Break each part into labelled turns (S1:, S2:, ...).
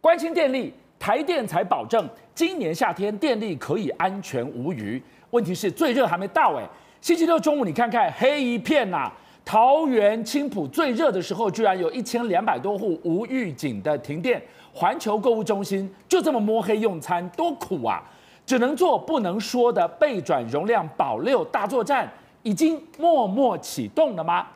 S1: 关心电力，台电才保证今年夏天电力可以安全无虞。问题是最热还没到哎，星期六中午你看看黑一片呐、桃园青埔最热的时候，居然有一千两百多户无预警的停电。环球购物中心就这么摸黑用餐，多苦啊！只能做不能说的备转容量保六大作战，已经默默启动了吗？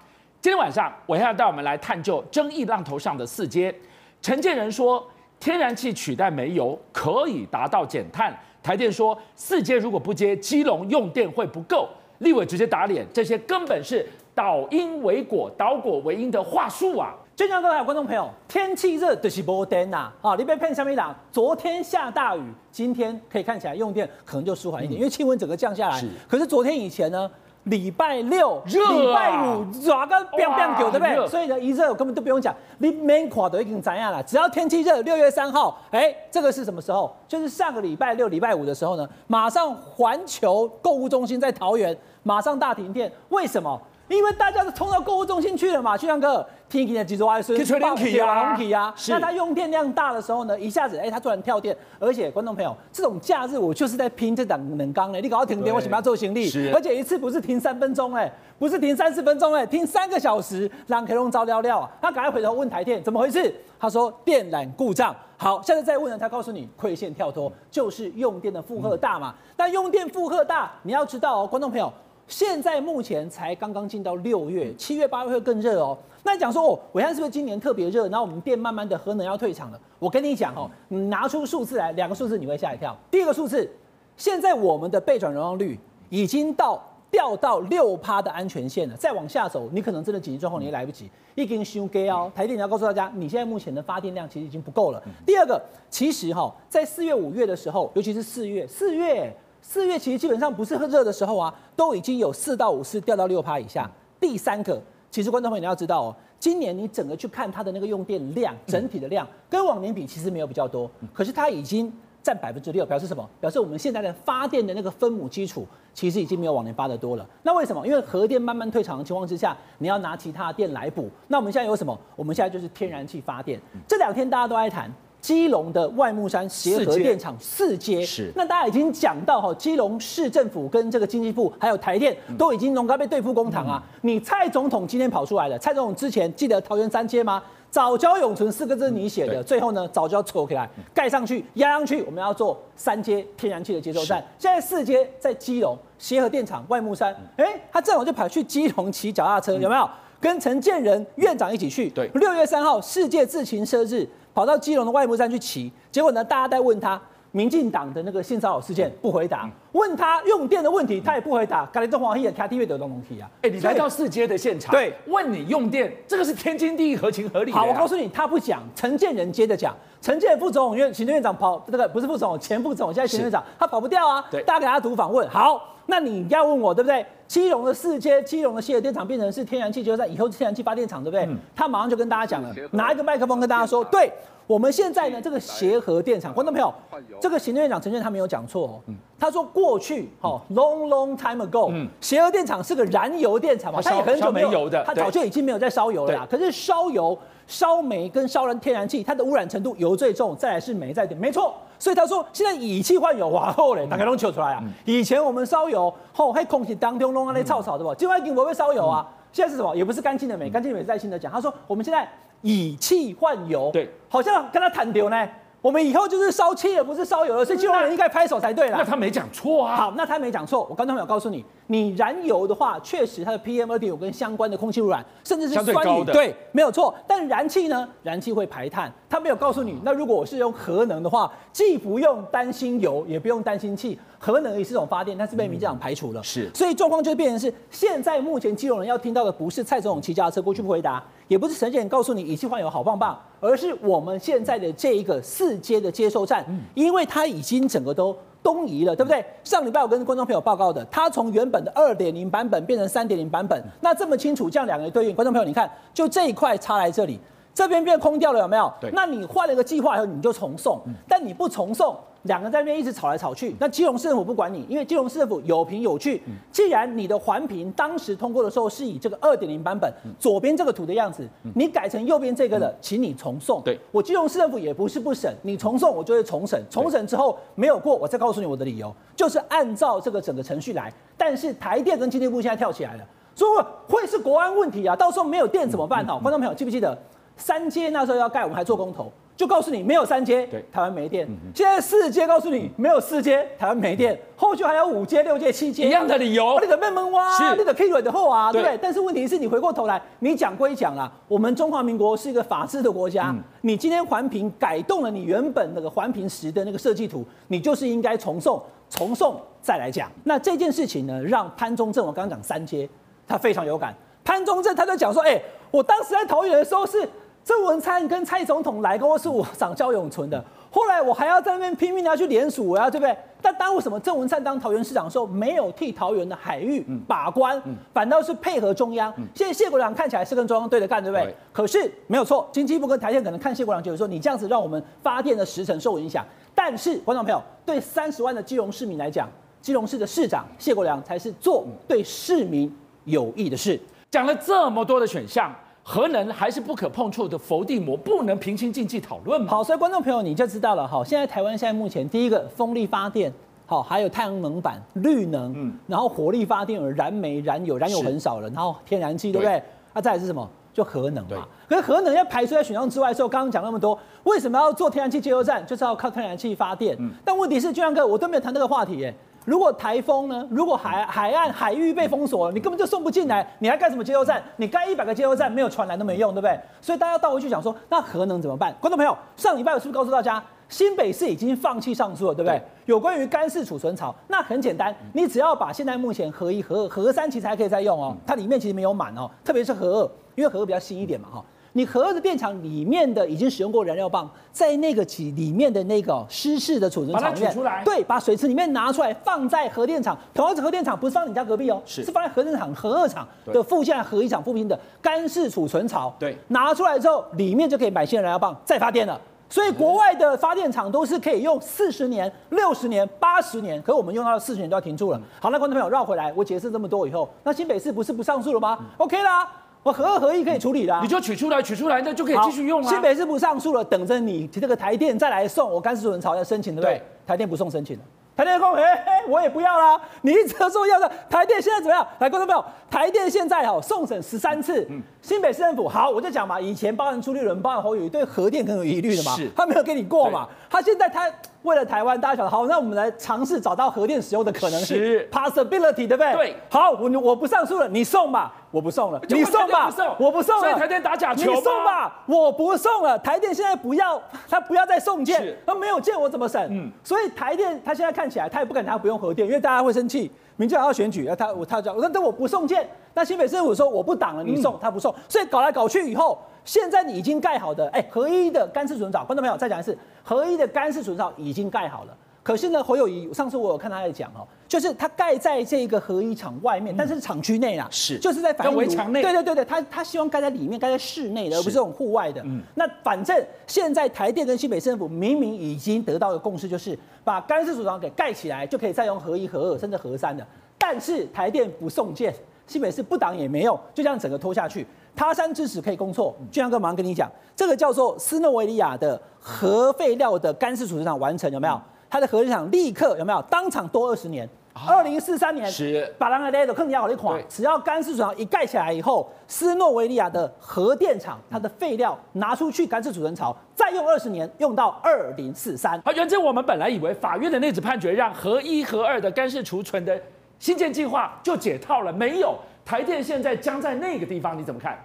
S1: 今天晚上我要带我们来探究争议浪头上的四阶。陈建仁说，天然气取代煤油可以达到减碳。台电说，四接如果不接，基隆用电会不够。立委直接打脸，这些根本是倒因为果、倒果为因的话术啊！
S2: 最近各位观众朋友，天气热就是没电呐，啊，你别骗小米党。昨天下大雨，今天可以看起来用电可能就舒缓一点，嗯、因为气温整个降下来。是。可是昨天以前呢，礼拜六、礼、啊、拜五抓个变变久，对不对？所以呢，一热我根本都不用讲，你免看都已经怎样了。只要天气热，六月三号，哎、欸，这个是什么时候？就是上个礼拜六、礼拜五的时候呢，马上环球购物中心在桃园马上大停电，为什么？因为大家都冲到购物中心去了嘛，就像个天气的几十瓦时，爆气啊，气啊。那它用电量大的时候呢，一下子哎，它突然跳电。而且观众朋友，这种假日我就是在拼这档冷钢呢。你搞到停电，我为什么要做行李？而且一次不是停三分钟哎，不是停三十分钟哎，停三个小时，让可以用着料料啊。他赶快回头问台电怎么回事，他说电缆故障。好，下次再问呢，他告诉你馈线跳脱就是用电的负荷大嘛。但用电负荷大，你要知道哦，观众朋友。现在目前才刚刚进到六月，七月八月会更热哦。那你讲说哦，我现在是不是今年特别热？然后我们店慢慢的核能要退场了。我跟你讲哦，你拿出数字来，两个数字你会吓一跳。第一个数字，现在我们的备转容量率已经到掉到六趴的安全线了。再往下走，你可能真的紧急状况你也来不及。已经伤低哦，台电你要告诉大家，你现在目前的发电量其实已经不够了。第二个，其实哈，在四月五月的时候，尤其是四月，四月。四月其实基本上不是很热的时候啊，都已经有四到五次掉到六趴以下。第三个，其实观众朋友你要知道哦，今年你整个去看它的那个用电量，整体的量跟往年比其实没有比较多，可是它已经占百分之六，表示什么？表示我们现在的发电的那个分母基础其实已经没有往年发的多了。那为什么？因为核电慢慢退场的情况之下，你要拿其他电来补。那我们现在有什么？我们现在就是天然气发电。这两天大家都爱谈。基隆的外木山协和电厂四街是，那大家已经讲到哈，基隆市政府跟这个经济部还有台电都已经龙刚被对付公堂啊。你蔡总统今天跑出来了，蔡总统之前记得桃园三街吗？早教永存四个字你写的，最后呢早教抽起来盖上去压上去，我们要做三阶天然气的接收站。现在四阶在基隆协和电厂外木山，哎，他正好就跑去基隆骑脚踏车，有没有？跟陈建仁院长一起去。对，六月三号世界自行车日。跑到基隆的外木山去骑，结果呢，大家在问他民进党的那个性骚扰事件不回答，问他用电的问题他也不回答，搞得中华裔的 KTV 的东西啊！哎，你来到四街的现场，对，问你用电，这个是天经地义、合情合理的。好，我告诉你，他不讲，陈建仁接着讲，陈建仁副总统院行政院长跑这个不是副总统，前副总统现在行政院长，他跑不掉啊！对，大家给他读访问，好。那你要问我对不对？基隆的四接，基隆的协和电厂变成是天然气接收站，以后是天然气发电厂，对不对？嗯、他马上就跟大家讲了，拿一个麦克风跟大家说，对，我们现在呢，这个协和电厂，观众朋友，这个行政院长陈建他没有讲错哦，他说过去，哦，long long time ago，协和电厂是个燃油电厂嘛，它也很久没有的，它早就已经没有在烧油了啦。可是烧油、烧煤跟烧燃天然气，它的污染程度油最重，再来是煤再点，没错。所以他说，现在以气换油，哇后嘞，大家拢求出来啊。以前我们烧油，吼，还空气当中弄那些臭草，对不？今晚已经不会烧油啊。现在是什么？也不是干净的煤，干净的煤在新的讲。他说，我们现在以气换油，对，好像跟他谈丢呢。我们以后就是烧气而不是烧油了，所以基隆人应该拍手才对了。
S1: 那他没讲错啊。
S2: 好，那他没讲错。我刚才有告诉你，你燃油的话，确实它的 PM 二点五跟相关的空气污染，甚至是酸雨，对，没有错。但燃气呢？燃气会排碳，他没有告诉你。那如果我是用核能的话，既不用担心油，也不用担心气，核能也是一种发电，但是被民进党排除了。是，所以状况就变成是，现在目前基隆人要听到的不是蔡总统骑脚踏车过去不回答。也不是陈建仁告诉你以气换油好棒棒，而是我们现在的这一个四阶的接收站，因为它已经整个都东移了，对不对？上礼拜我跟观众朋友报告的，它从原本的二点零版本变成三点零版本，那这么清楚，这样两个对应，观众朋友你看，就这一块插来这里，这边变空掉了，有没有？
S1: 对。
S2: 那你换了一个计划以后，你就重送，但你不重送，两个在那边一直吵来吵去。那基隆市政府不管你，因为基隆市政府有凭有据。既然你的环评当时通过的时候是以这个二点零版本，左边这个图的样子，你改成右边这个的，请你重送。
S1: 对。
S2: 我基隆市政府也不是不审，你重送我就会重审，重审之后没有过，我再告诉你我的理由，就是按照这个整个程序来。但是台电跟经济部现在跳起来了，说会是国安问题啊，到时候没有电怎么办？哈，观众朋友记不记得？三阶那时候要盖，我们还做公投，就告诉你没有三阶，对，台湾没电。现在四阶告诉你没有四阶，台湾没电。后续还有五阶、六阶、七阶，
S1: 一样的理由。
S2: 你的闷闷哇，你的 K 瑞的后啊，对不对？但是问题是你回过头来，你讲归讲啦，我们中华民国是一个法治的国家，你今天环评改动了你原本那个环评时的那个设计图，你就是应该重送，重送再来讲。那这件事情呢，让潘中正我刚刚讲三阶，他非常有感。潘中正他就讲说，哎，我当时在桃园的时候是。郑文灿跟蔡总统来过，是我长焦永存的。后来我还要在那边拼命的要去联署，我要对不对？但当为什么郑文灿当桃园市长的时候，没有替桃园的海域把关，反倒是配合中央？现在谢国梁看起来是跟中央对着干，对不对？可是没有错，经济部跟台电可能看谢国梁就是说，你这样子让我们发电的时程受影响。但是观众朋友，对三十万的基隆市民来讲，基隆市的市长谢国良才是做对市民有益的事。
S1: 讲了这么多的选项。核能还是不可碰触的佛地魔，不能平心静气讨论吗？
S2: 好，所以观众朋友你就知道了哈。现在台湾现在目前第一个风力发电，好，还有太阳能板、绿能，嗯，然后火力发电有燃煤、燃油，燃油很少了，然后天然气，对不对？那再来是什么？就核能嘛。可是核能要排除在选项之外的时候，刚刚讲那么多，为什么要做天然气接收站？就是要靠天然气发电。嗯，但问题是，俊亮哥，我都没有谈这个话题耶。如果台风呢？如果海海岸海域被封锁了，你根本就送不进来，你还干什么接收站？你盖一百个接收站，没有船来都没用，对不对？所以大家倒回去想说，那核能怎么办？观众朋友，上礼拜我是不是告诉大家，新北市已经放弃上诉了，对不对？对有关于干式储存槽，那很简单，你只要把现在目前核一、核二、核三其实还可以再用哦，它里面其实没有满哦，特别是核二，因为核二比较新一点嘛，哈。你核二的电厂里面的已经使用过燃料棒，在那个里里面的那个湿式的储存槽里面，对，把水池里面拿出来，放在核电厂。同样是核电厂，不是放你家隔壁哦，是，是放在核电厂核二厂的附近，核一厂附近的干式储存槽。对，拿出来之后，里面就可以买新的燃料棒再发电了。所以国外的发电厂都是可以用四十年、六十年、八十年，可是我们用到四十年都要停住了。好，那观众朋友绕回来，我解释这么多以后，那新北市不是不上诉了吗？OK 啦。我合二合一可以处理的，你
S1: 就取出来，取出来，那就可以继续用了。
S2: 新北市不上诉了，等着你这个台电再来送我干式储存槽要申请，对不对？台电不送申请了，台电说：“嘿嘿，我也不要啦。”你一直说要的，台电现在怎么样？来，观众朋友，台电现在哈送审十三次，嗯新北市政府好，我就讲嘛，以前包含朱立伦、包含侯友宜对核电很有疑虑的嘛，他没有给你过嘛，他现在他。为了台湾，大家晓得好，那我们来尝试找到核电使用的可能性，possibility，对不对？对。好，我我不上诉了，你送吧，我不送了，你送吧，我不送了。所以
S1: 台电打假球，
S2: 你送吧，我不送了。台电现在不要，他不要再送件，他没有件我怎么审？嗯。所以台电他现在看起来他也不敢拿不用核电，因为大家会生气。民进党要选举，他我他讲，那那我不送件，那新北市政府说我不挡了，你送他不送，所以搞来搞去以后。现在你已经盖好的，哎，合一的干式储存槽，观众朋友再讲一次，合一的干式储存槽已经盖好了。可是呢，侯友谊上次我有看他在讲哦，就是他盖在这个核一厂外面，但是厂区内啊，是，就是在反围墙内。对对对对，他他希望盖在里面，盖在室内的，而不是这种户外的。嗯，那反正现在台电跟新北市政府明明已经得到的共识，就是把干式储藏给盖起来，就可以再用核一、核二甚至核三的。但是台电不送件，新北市不挡也没用，就这样整个拖下去。他山之石可以攻错，俊阳哥马上跟你讲，这个叫做斯诺维利亚的核废料的干式储存厂完成有没有？它的核电厂立刻有没有当场多二十年？二零四三年是把那个雷都更加好的款，只要干式储存厂一盖起来以后，斯诺维利亚的核电厂它的废料拿出去干式储存槽，再用二十年，用到二零四三。
S1: 好，原先我们本来以为法院的那纸判决让核一、核二的干式储存的新建计划就解套了，没有。台电现在将在那个地方，你怎么看？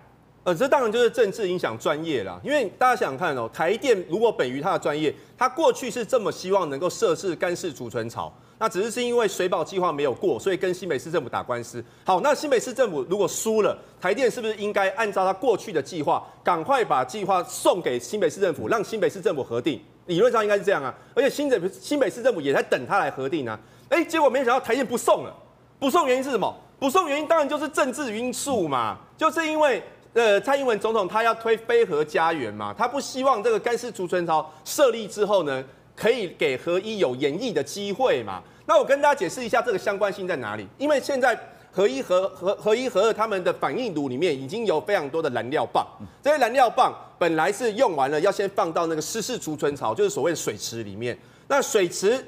S3: 呃，这当然就是政治影响专业啦。因为大家想想看哦，台电如果本于它的专业，它过去是这么希望能够设置干式储存槽，那只是是因为水保计划没有过，所以跟新北市政府打官司。好，那新北市政府如果输了，台电是不是应该按照它过去的计划，赶快把计划送给新北市政府，让新北市政府核定？理论上应该是这样啊。而且新北新北市政府也在等它来核定啊。哎，结果没想到台电不送了，不送原因是什么？不送原因当然就是政治因素嘛，就是因为呃，蔡英文总统他要推非核家园嘛，他不希望这个干式储存槽设立之后呢，可以给核一有延役的机会嘛。那我跟大家解释一下这个相关性在哪里，因为现在核一、核核核一、核二他们的反应炉里面已经有非常多的燃料棒，这些燃料棒本来是用完了要先放到那个湿式储存槽，就是所谓的水池里面，那水池。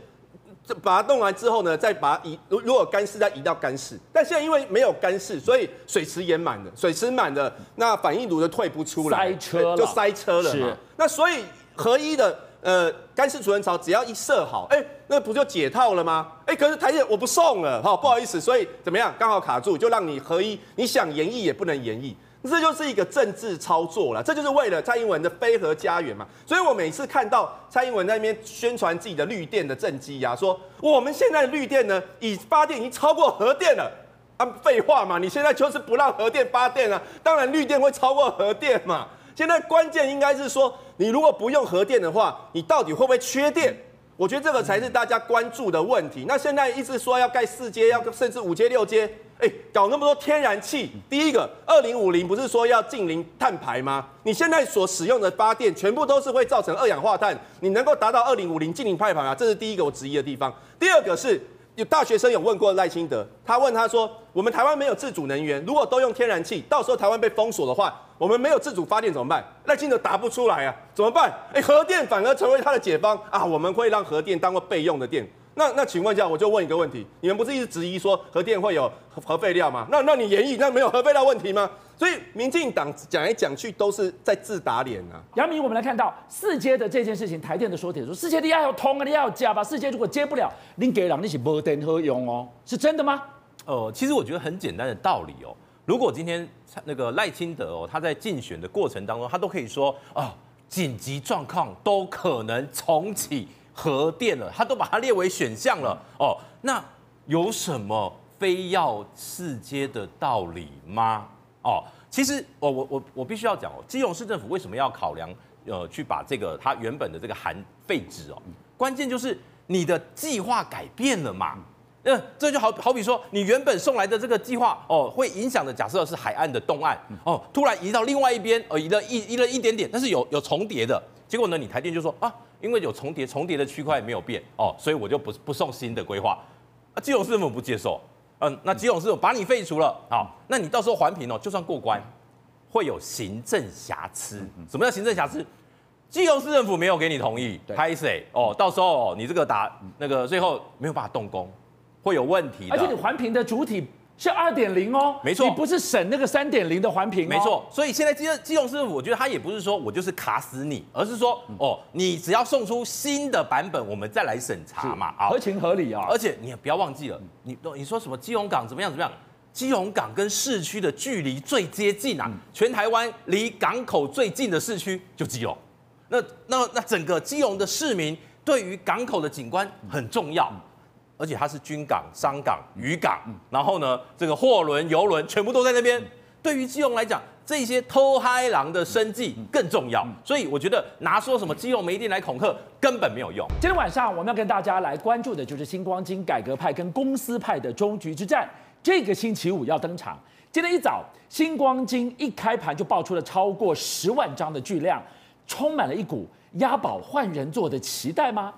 S3: 把它弄完之后呢，再把它移，如如果干式再移到干式，但现在因为没有干式，所以水池也满了，水池满了，那反应炉就退不出来，
S1: 塞车了，
S3: 就塞车了嘛。那所以合一的呃干式储存槽只要一设好，哎、欸，那不就解套了吗？哎、欸，可是台电我不送了，好不好意思，所以怎么样，刚好卡住，就让你合一，你想延役也不能延役。这就是一个政治操作了，这就是为了蔡英文的非核家园嘛。所以我每次看到蔡英文在那边宣传自己的绿电的政绩呀，说我们现在的绿电呢，已发电已经超过核电了。啊，废话嘛，你现在就是不让核电发电啊，当然绿电会超过核电嘛。现在关键应该是说，你如果不用核电的话，你到底会不会缺电？我觉得这个才是大家关注的问题。那现在一直说要盖四阶，要甚至五阶、六阶。哎，搞那么多天然气，第一个，二零五零不是说要净零碳排吗？你现在所使用的发电全部都是会造成二氧化碳，你能够达到二零五零净零碳排吗？这是第一个我质疑的地方。第二个是有大学生有问过赖清德，他问他说，我们台湾没有自主能源，如果都用天然气，到时候台湾被封锁的话，我们没有自主发电怎么办？赖清德答不出来啊，怎么办？哎，核电反而成为他的解方啊，我们会让核电当做备用的电。那那请问一下，我就问一个问题：你们不是一直质疑说核电会有核核废料吗？那那你演绎，那没有核废料问题吗？所以民进党讲来讲去都是在自打脸啊。
S1: 杨明，我们来看到四阶的这件事情，台电的说铁说四阶你要有通啊，你要有加吧。四阶如果接不了，您给人你是没电可用哦，是真的吗？
S4: 呃，其实我觉得很简单的道理哦。如果今天那个赖清德哦，他在竞选的过程当中，他都可以说啊，紧急状况都可能重启。核电了，他都把它列为选项了哦。那有什么非要四阶的道理吗？哦，其实我我我我必须要讲哦，基隆市政府为什么要考量呃去把这个它原本的这个含废纸哦，关键就是你的计划改变了嘛。那这就好好比说，你原本送来的这个计划哦，会影响的假设是海岸的东岸哦，突然移到另外一边哦，移了一移了一点点，但是有有重叠的结果呢，你台电就说啊。因为有重叠，重叠的区块没有变哦，所以我就不不送新的规划。啊，基隆市政府不接受，嗯，那基隆市政府把你废除了，好，那你到时候环评哦，就算过关，会有行政瑕疵。什么叫行政瑕疵？基隆市政府没有给你同意，拍谁哦？到时候你这个打那个最后没有办法动工，会有问题的。
S1: 而且你环评的主体。是二点零哦，
S4: 没错，
S1: 你不是省那个三点零的环评，
S4: 没错。所以现在基基隆市政府，我觉得他也不是说我就是卡死你，而是说哦，你只要送出新的版本，我们再来审查嘛，啊
S1: 合情合理啊。
S4: 而且你也不要忘记了，你你说什么基隆港怎么样怎么样？基隆港跟市区的距离最接近啊，全台湾离港口最近的市区就基隆。那那那整个基隆的市民对于港口的景观很重要。而且它是军港、商港、渔港，然后呢，这个货轮、游轮全部都在那边。对于基隆来讲，这些偷嗨狼的生计更重要。所以我觉得拿说什么基隆没电来恐吓根本没有用。
S1: 今天晚上我们要跟大家来关注的就是新光金改革派跟公司派的终局之战。这个星期五要登场。今天一早，新光金一开盘就爆出了超过十万张的巨量，充满了一股押宝换人做的期待吗？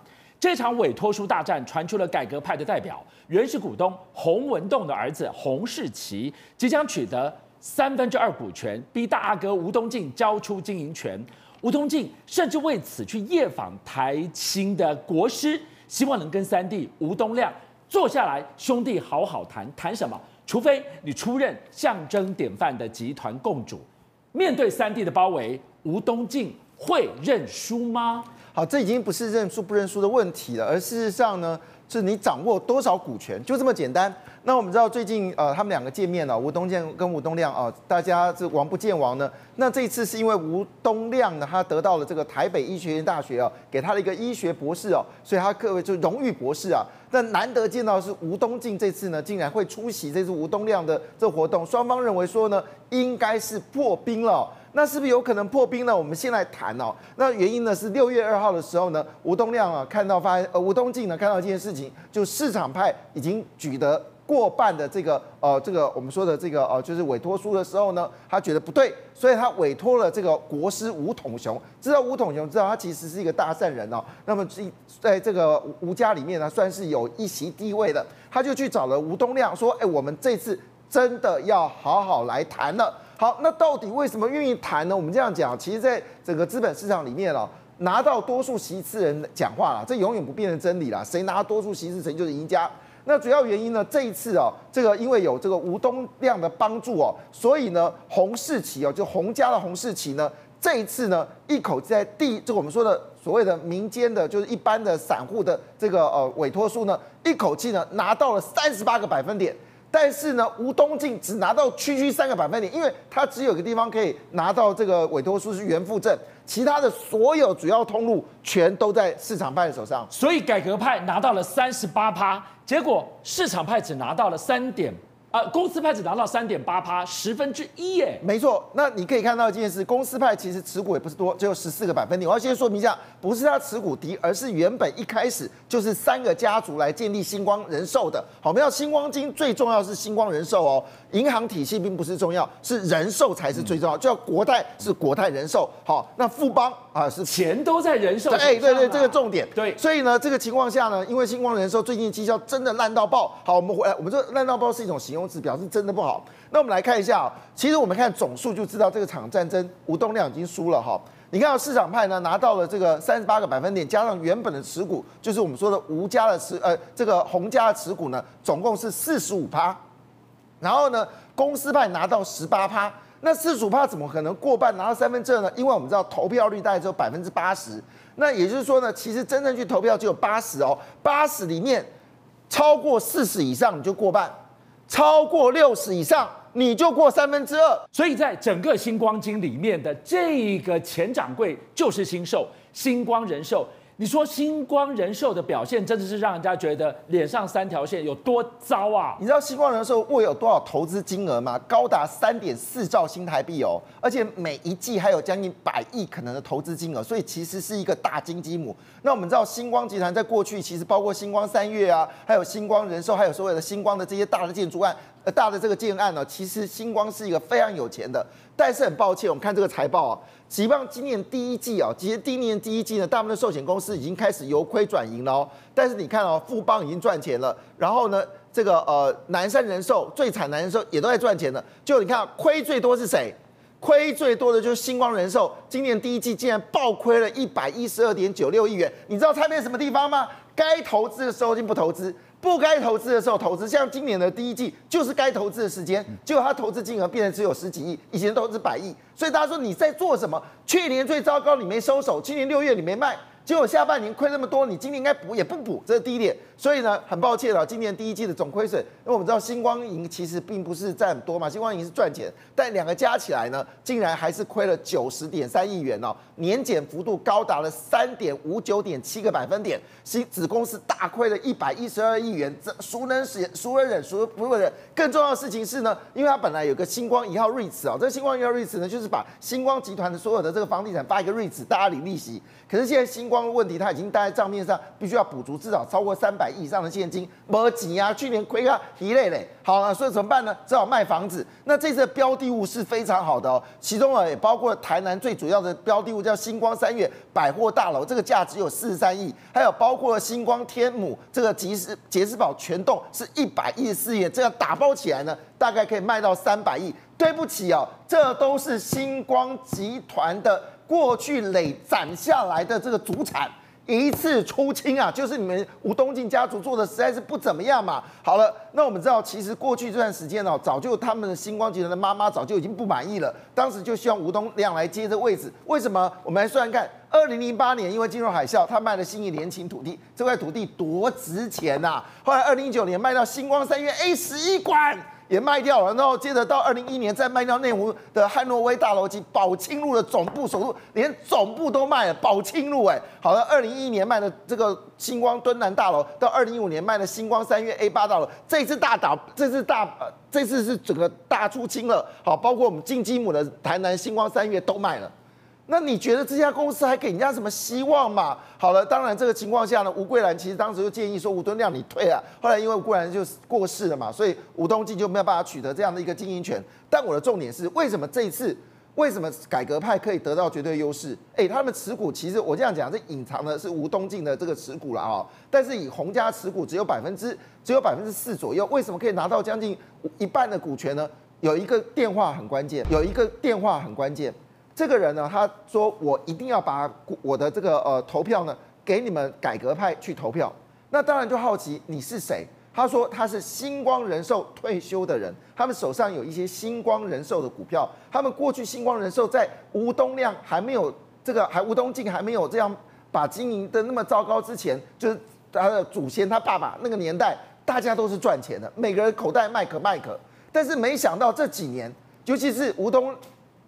S1: 这场委托书大战传出了改革派的代表，原始股东洪文栋的儿子洪世奇即将取得三分之二股权，逼大阿哥吴东进交出经营权。吴东进甚至为此去夜访台清的国师，希望能跟三弟吴东亮坐下来，兄弟好好谈。谈什么？除非你出任象征典范的集团共主。面对三弟的包围，吴东进会认输吗？
S5: 好，这已经不是认输不认输的问题了，而事实上呢，是你掌握多少股权，就这么简单。那我们知道最近呃，他们两个见面了，吴东进跟吴东亮啊，大家是王不见王呢。那这一次是因为吴东亮呢，他得到了这个台北医学院大学啊，给他的一个医学博士哦，所以他各位就荣誉博士啊。那难得见到是吴东进这次呢，竟然会出席这次吴东亮的这活动，双方认为说呢，应该是破冰了。那是不是有可能破冰呢？我们先来谈哦。那原因呢是六月二号的时候呢，吴东亮啊看到发呃吴东进呢看到这件事情，就市场派已经举得过半的这个呃这个我们说的这个呃就是委托书的时候呢，他觉得不对，所以他委托了这个国师吴统雄。知道吴统雄，知道他其实是一个大善人哦。那么在这个吴家里面呢，算是有一席地位的。他就去找了吴东亮说：“哎，我们这次真的要好好来谈了。好，那到底为什么愿意谈呢？我们这样讲，其实在整个资本市场里面哦。”拿到多数席次人讲话了，这永远不变的真理啦。谁拿到多数席次，谁就是赢家。那主要原因呢？这一次哦，这个因为有这个吴东亮的帮助哦，所以呢，洪世奇哦，就洪家的洪世奇呢，这一次呢，一口在第，就我们说的所谓的民间的，就是一般的散户的这个呃委托书呢，一口气呢拿到了三十八个百分点。但是呢，吴东进只拿到区区三个百分点，因为他只有一个地方可以拿到这个委托书是原附证，其他的所有主要通路全都在市场派的手上，
S1: 所以改革派拿到了三十八趴，结果市场派只拿到了三点。啊，公司派只拿到三点八趴，十分之一耶。
S5: 没错，那你可以看到一件事，公司派其实持股也不是多，只有十四个百分点。我要先说明一下，不是他持股低，而是原本一开始就是三个家族来建立星光人寿的。好，我们要星光金最重要是星光人寿哦，银行体系并不是重要，是人寿才是最重要。就要国泰是国泰人寿，好，那富邦啊是
S1: 钱都在人寿。
S5: 哎，对对，这个重点。
S1: 对，
S5: 所以呢，这个情况下呢，因为星光人寿最近绩效真的烂到爆。好，我们回来，我们这烂到爆是一种形容词，表示真的不好。那我们来看一下，其实我们看总数就知道这个场战争，吴东亮已经输了哈。你看到市场派呢拿到了这个三十八个百分点，加上原本的持股，就是我们说的吴家的持呃这个洪家的持股呢，总共是四十五趴。然后呢，公司派拿到十八趴。那四十五趴怎么可能过半拿到三分之二呢？因为我们知道投票率大概只有百分之八十。那也就是说呢，其实真正去投票只有八十哦，八十里面超过四十以上你就过半。超过六十以上，你就过三分之二。
S1: 所以在整个星光金里面的这个前掌柜就是新寿，星光人寿。你说星光人寿的表现真的是让人家觉得脸上三条线有多糟啊？
S5: 你知道星光人寿握有多少投资金额吗？高达三点四兆新台币哦，而且每一季还有将近百亿可能的投资金额，所以其实是一个大金鸡母。那我们知道星光集团在过去其实包括星光三月啊，还有星光人寿，还有所有的星光的这些大的建筑案，呃大的这个建案呢，其实星光是一个非常有钱的。但是很抱歉，我们看这个财报啊。希望今年第一季啊，其实今年第一季呢，大部分的寿险公司已经开始由亏转盈了哦。但是你看哦，富邦已经赚钱了，然后呢，这个呃南山人寿最惨，南山人寿也都在赚钱了。就你看亏最多是谁？亏最多的就是星光人寿，今年第一季竟然暴亏了一百一十二点九六亿元。你知道差别什么地方吗？该投资的时候就不投资。不该投资的时候投资，像今年的第一季就是该投资的时间，结果他投资金额变成只有十几亿，以前投资百亿，所以大家说你在做什么？去年最糟糕你没收手，今年六月你没卖。结果下半年亏那么多，你今年应该补也不补，这是第一点。所以呢，很抱歉了，今年第一季的总亏损，因为我们知道星光银其实并不是占很多嘛，星光银是赚钱，但两个加起来呢，竟然还是亏了九十点三亿元哦，年减幅度高达了三点五九点七个百分点，新子公司大亏了一百一十二亿元，这孰能使孰能忍孰不能忍？更重要的事情是呢，因为它本来有个星光一号 REITs 啊，这个新光一号 REITs 呢，就是把星光集团的所有的这个房地产发一个 REITs，大家领利息。可是现在新光的问题，它已经待在账面上，必须要补足至少超过三百亿以上的现金，没钱啊！去年亏啊一累累，好了，所以怎么办呢？只好卖房子。那这次的标的物是非常好的哦，其中啊也包括台南最主要的标的物叫星光三月百货大楼，这个价值有四十三亿，还有包括星光天母这个吉斯杰斯堡全栋是一百一十四亿，这样打包起来呢，大概可以卖到三百亿。对不起哦，这都是星光集团的。过去累攒下来的这个祖产一次出清啊，就是你们吴东进家族做的实在是不怎么样嘛。好了，那我们知道，其实过去这段时间哦，早就他们的星光集团的妈妈早就已经不满意了，当时就希望吴东亮来接这位置。为什么？我们来算算看，二零零八年因为金融海啸，他卖了新义联勤土地，这块土地多值钱呐、啊。后来二零一九年卖到星光三院 A 十一馆。也卖掉了，然后接着到二零一一年再卖掉内湖的汉诺威大楼及宝清路的总部首都，连总部都卖了。宝清路哎，好了，二零一一年卖的这个星光敦南大楼，到二零一五年卖的星光三月 A 八大楼，这次大打，这次大，呃，这次是整个大出清了。好，包括我们金鸡母的台南星光三月都卖了。那你觉得这家公司还给人家什么希望嘛？好了，当然这个情况下呢，吴桂兰其实当时就建议说吴敦亮你退啊。后来因为吴桂兰就过世了嘛，所以吴东进就没有办法取得这样的一个经营权。但我的重点是，为什么这一次为什么改革派可以得到绝对优势？哎，他们持股其实我这样讲，这隐藏的是吴东进的这个持股了啊。但是以洪家持股只有百分之只有百分之四左右，为什么可以拿到将近一半的股权呢？有一个电话很关键，有一个电话很关键。这个人呢，他说我一定要把我的这个呃投票呢给你们改革派去投票。那当然就好奇你是谁？他说他是星光人寿退休的人，他们手上有一些星光人寿的股票。他们过去星光人寿在吴东亮还没有这个还吴东进还没有这样把经营的那么糟糕之前，就是他的祖先他爸爸那个年代，大家都是赚钱的，每个人口袋麦克麦克。但是没想到这几年，尤其是吴东。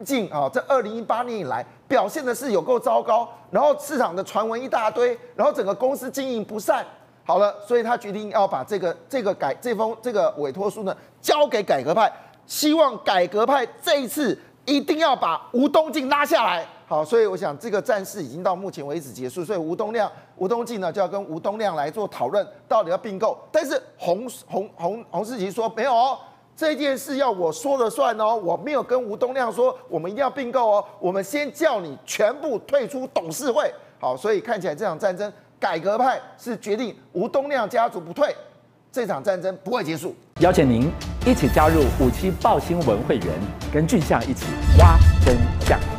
S5: 进啊，这二零一八年以来表现的是有够糟糕，然后市场的传闻一大堆，然后整个公司经营不善，好了，所以他决定要把这个这个改这封这个委托书呢交给改革派，希望改革派这一次一定要把吴东进拉下来。好，所以我想这个战事已经到目前为止结束，所以吴东亮、吴东进呢就要跟吴东亮来做讨论，到底要并购，但是洪洪洪洪世奇说没有哦。这件事要我说了算哦，我没有跟吴东亮说我们一定要并购哦，我们先叫你全部退出董事会。好，所以看起来这场战争，改革派是决定吴东亮家族不退，这场战争不会结束。
S1: 邀请您一起加入五七爆新闻会员，跟俊相一起挖真相。